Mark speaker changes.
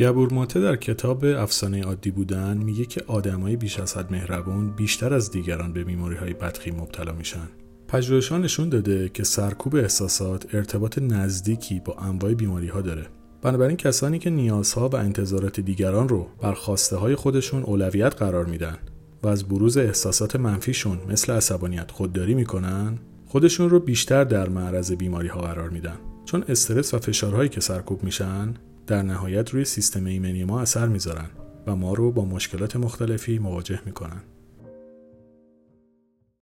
Speaker 1: گبور ماته در کتاب افسانه عادی بودن میگه که آدمای بیش از حد مهربون بیشتر از دیگران به بیماری های بدخیم مبتلا میشن. پژوهش‌ها نشون داده که سرکوب احساسات ارتباط نزدیکی با انواع بیماری ها داره. بنابراین کسانی که نیازها و انتظارات دیگران رو بر خواسته های خودشون اولویت قرار میدن و از بروز احساسات منفیشون مثل عصبانیت خودداری می‌کنن خودشون رو بیشتر در معرض بیماری ها قرار میدن چون استرس و فشارهایی که سرکوب میشن در نهایت روی سیستم ایمنی ما اثر می‌ذارن و ما رو با مشکلات مختلفی مواجه می‌کنن.